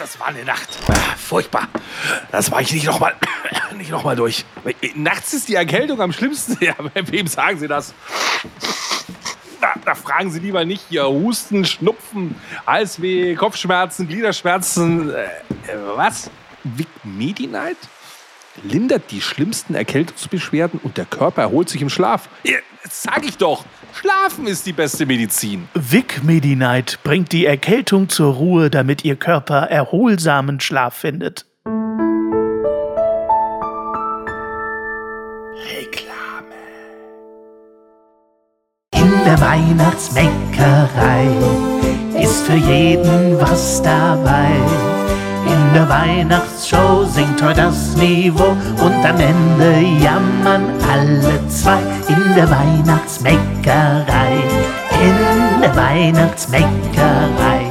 das war eine Nacht. Ah, furchtbar. Das war ich nicht nochmal noch durch. Nachts ist die Erkältung am schlimmsten. Ja, wem sagen Sie das? Da, da, fragen Sie lieber nicht hier Husten, Schnupfen, Halsweh, Kopfschmerzen, Gliederschmerzen. Äh, was? Vic Medi-Night? Lindert die schlimmsten Erkältungsbeschwerden und der Körper erholt sich im Schlaf. Ja, das sag ich doch. Schlafen ist die beste Medizin. Vic Medi-Night bringt die Erkältung zur Ruhe, damit Ihr Körper erholsamen Schlaf findet. Reklame. In der Weihnachtsbäckerei ist für jeden was dabei. In der Weihnachtsshow singt heute das Niveau und am Ende jammern alle zwei. In der Weihnachtsbäckerei, in der Weihnachtsbäckerei.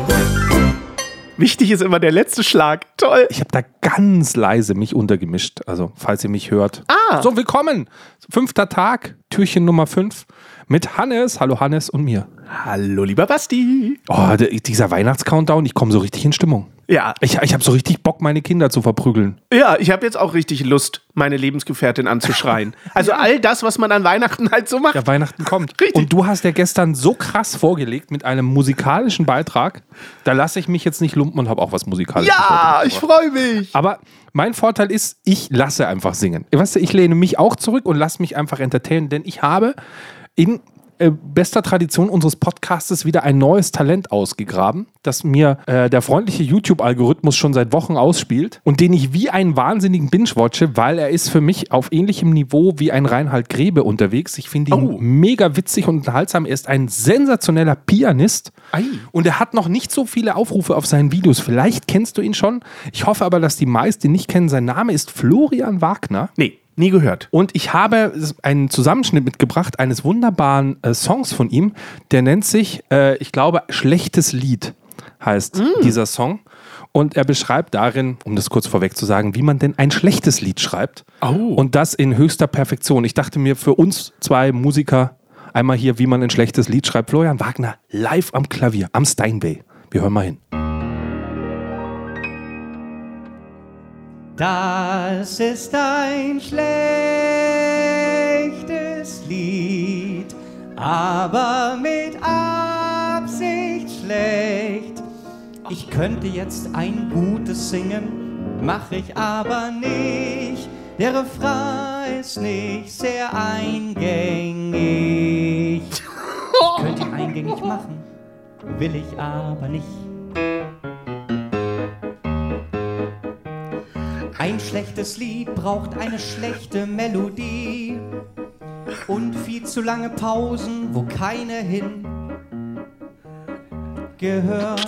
Wichtig ist immer der letzte Schlag. Toll. Ich habe da ganz leise mich untergemischt. Also, falls ihr mich hört. Ah. So, willkommen. Fünfter Tag, Türchen Nummer fünf. Mit Hannes. Hallo Hannes und mir. Hallo, lieber Basti. Oh, dieser Weihnachtscountdown, ich komme so richtig in Stimmung. Ja. Ich, ich habe so richtig Bock, meine Kinder zu verprügeln. Ja, ich habe jetzt auch richtig Lust, meine Lebensgefährtin anzuschreien. Also all das, was man an Weihnachten halt so macht. Ja, Weihnachten kommt. Richtig. Und du hast ja gestern so krass vorgelegt mit einem musikalischen Beitrag. Da lasse ich mich jetzt nicht lumpen und habe auch was musikalisches. Ja, ich freue mich. Aber mein Vorteil ist, ich lasse einfach singen. Weißt du, ich lehne mich auch zurück und lasse mich einfach entertainen, denn ich habe in äh, bester Tradition unseres Podcastes wieder ein neues Talent ausgegraben, das mir äh, der freundliche YouTube-Algorithmus schon seit Wochen ausspielt und den ich wie einen Wahnsinnigen binge-watche, weil er ist für mich auf ähnlichem Niveau wie ein Reinhard Grebe unterwegs. Ich finde ihn Oh. mega witzig und unterhaltsam. Er ist ein sensationeller Pianist Ei. und er hat noch nicht so viele Aufrufe auf seinen Videos. Vielleicht kennst du ihn schon. Ich hoffe aber, dass die meisten ihn nicht kennen. Sein Name ist Florian Wagner. Nee, nie gehört. Und ich habe einen Zusammenschnitt mitgebracht eines wunderbaren äh, Songs von ihm. Der nennt sich, äh, ich glaube, Schlechtes Lied heißt dieser Song. Und er beschreibt darin, um das kurz vorweg zu sagen, wie man denn ein schlechtes Lied schreibt. Oh. Und das in höchster Perfektion. Ich dachte mir, für uns zwei Musiker, einmal hier, wie man ein schlechtes Lied schreibt. Florian Wagner live am Klavier, am Steinway. Wir hören mal hin. Das ist ein schlechtes Lied, aber mit Absicht schlecht. Ich könnte jetzt ein gutes singen, mach ich aber nicht. Der Refrain ist nicht sehr eingängig. Ich könnte eingängig machen, will ich aber nicht. Ein schlechtes Lied braucht eine schlechte Melodie und viel zu lange Pausen, wo keine hin gehören.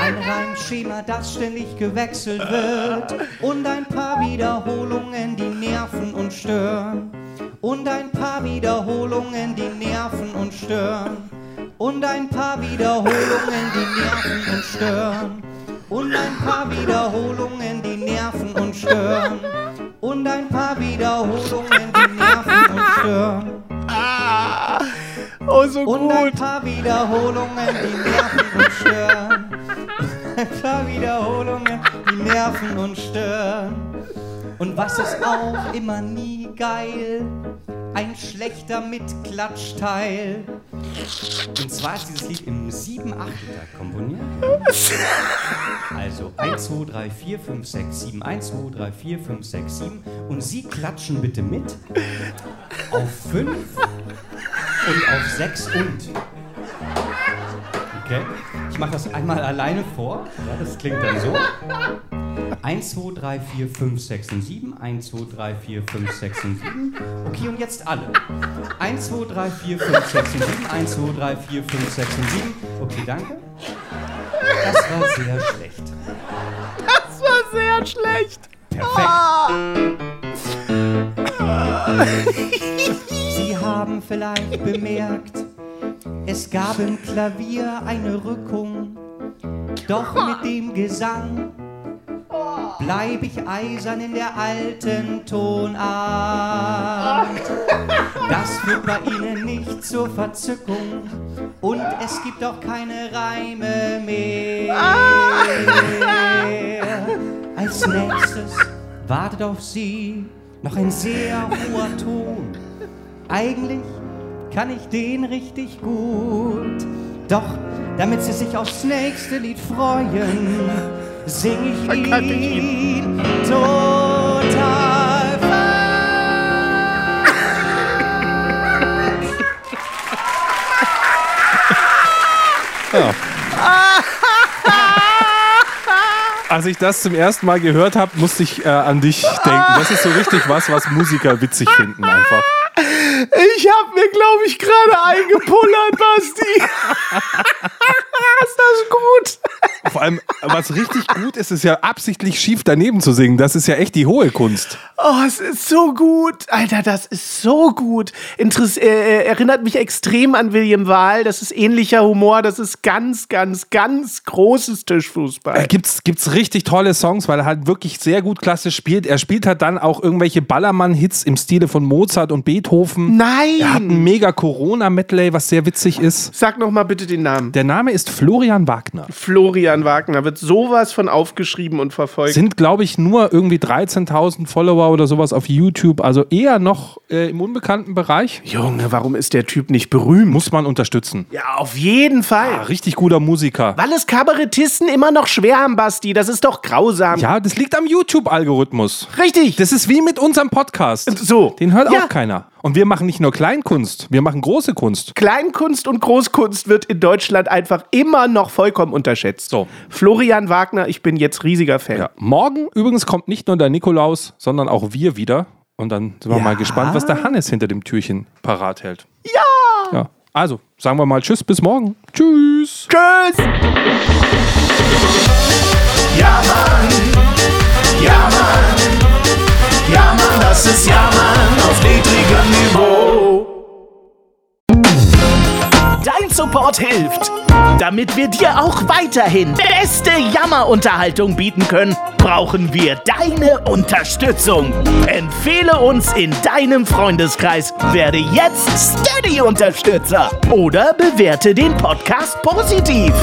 Ein Reimschema, das ständig gewechselt wird und ein paar Wiederholungen, die nerven und stören. Und ein paar Wiederholungen, die nerven und stören. Und ein paar Wiederholungen, die nerven und stören. Und ein paar Wiederholungen, nerven und stören. Und ein paar Wiederholungen, die nerven und stören. Oh, so Und ein gut. paar Wiederholungen, die nerven und stören. Ein paar Wiederholungen, die nerven und stören. Und was ist auch immer nie geil? Ein schlechter Mitklatschteil. Und zwar ist dieses Lied im 7-8-Takt komponiert. Also 1, 2, 3, 4, 5, 6, 7, 1, 2, 3, 4, 5, 6, 7. Und Sie klatschen bitte mit auf 5 und auf 6 und. Okay, ich mache das einmal alleine vor. Ja, das klingt dann so. 1, 2, 3, 4, 5, 6 und 7. 1, 2, 3, 4, 5, 6 und 7. Okay, und jetzt alle. 1, 2, 3, 4, 5, 6 und 7. 1, 2, 3, 4, 5, 6 und 7. Okay, danke. Das war sehr schlecht. Das war sehr schlecht. Sie haben vielleicht bemerkt, es gab im Klavier eine Rückung, doch mit dem Gesang bleib ich eisern in der alten Tonart. Das führt bei ihnen nicht zur Verzückung und es gibt auch keine Reime mehr. Als nächstes wartet auf sie noch ein sehr hoher Ton. Eigentlich kann ich den richtig gut. Doch damit sie sich aufs nächste Lied freuen, sing ich ihn total Als ich das zum ersten Mal gehört habe, musste ich äh, an dich denken. Das ist so richtig was, was Musiker witzig finden einfach. Ich hab mir, glaube ich, gerade eingepullert, Basti. ist das gut? Allem, was richtig gut ist, ist ja absichtlich schief daneben zu singen. Das ist ja echt die hohe Kunst. Oh, es ist so gut. Alter, das ist so gut. Interess äh, erinnert mich extrem an William Wahl. Das ist ähnlicher Humor. Das ist ganz, ganz, ganz großes Tischfußball. Äh, gibt's, gibt's richtig tolle Songs, weil er halt wirklich sehr gut klassisch spielt. Er spielt halt dann auch irgendwelche Ballermann-Hits im Stile von Mozart und Beethoven. Nein! Er hat ein mega Corona-Medley, was sehr witzig ist. Sag noch mal bitte den Namen. Der Name ist Florian Wagner. Florian Wagner wird sowas von aufgeschrieben und verfolgt. Sind, glaube ich, nur irgendwie 13.000 Follower oder sowas auf YouTube. Also eher noch äh, im unbekannten Bereich. Junge, warum ist der Typ nicht berühmt? Muss man unterstützen. Ja, auf jeden Fall. Ah, richtig guter Musiker. Weil es Kabarettisten immer noch schwer haben, Basti. Das ist doch grausam. Ja, das liegt am YouTube-Algorithmus. Richtig. Das ist wie mit unserem Podcast. so. Den hört Ja. auch keiner. Und wir machen nicht nur Kleinkunst, wir machen große Kunst. Kleinkunst und Großkunst wird in Deutschland einfach immer noch vollkommen unterschätzt. So. Florian Wagner, ich bin jetzt riesiger Fan. Ja. Morgen übrigens kommt nicht nur der Nikolaus, sondern auch wir wieder. Und dann sind wir Ja. mal gespannt, was der Hannes hinter dem Türchen parat hält. Ja! Ja. Also, sagen wir mal Tschüss, bis morgen. Tschüss. Tschüss! Support hilft. Damit wir dir auch weiterhin beste Jammerunterhaltung bieten können, brauchen wir deine Unterstützung. Empfehle uns in deinem Freundeskreis, werde jetzt Steady-Unterstützer oder bewerte den Podcast positiv.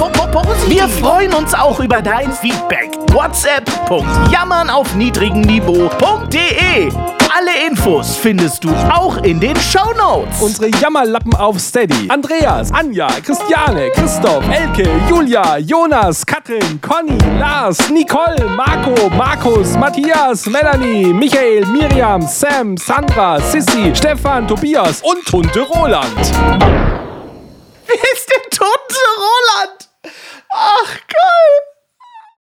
Wir freuen uns auch über dein Feedback. WhatsApp.jammern auf niedrigem Niveau.de. Alle Infos findest du auch in den Shownotes. Unsere Jammerlappen auf Steady. Andreas, Anja, Christiane, Christoph, Elke, Julia, Jonas, Katrin, Conny, Lars, Nicole, Marco, Markus, Matthias, Melanie, Michael, Miriam, Sam, Sandra, Sissy, Stefan, Tobias und Tunte Roland. Wer ist denn Tunte Roland? Ach Gott!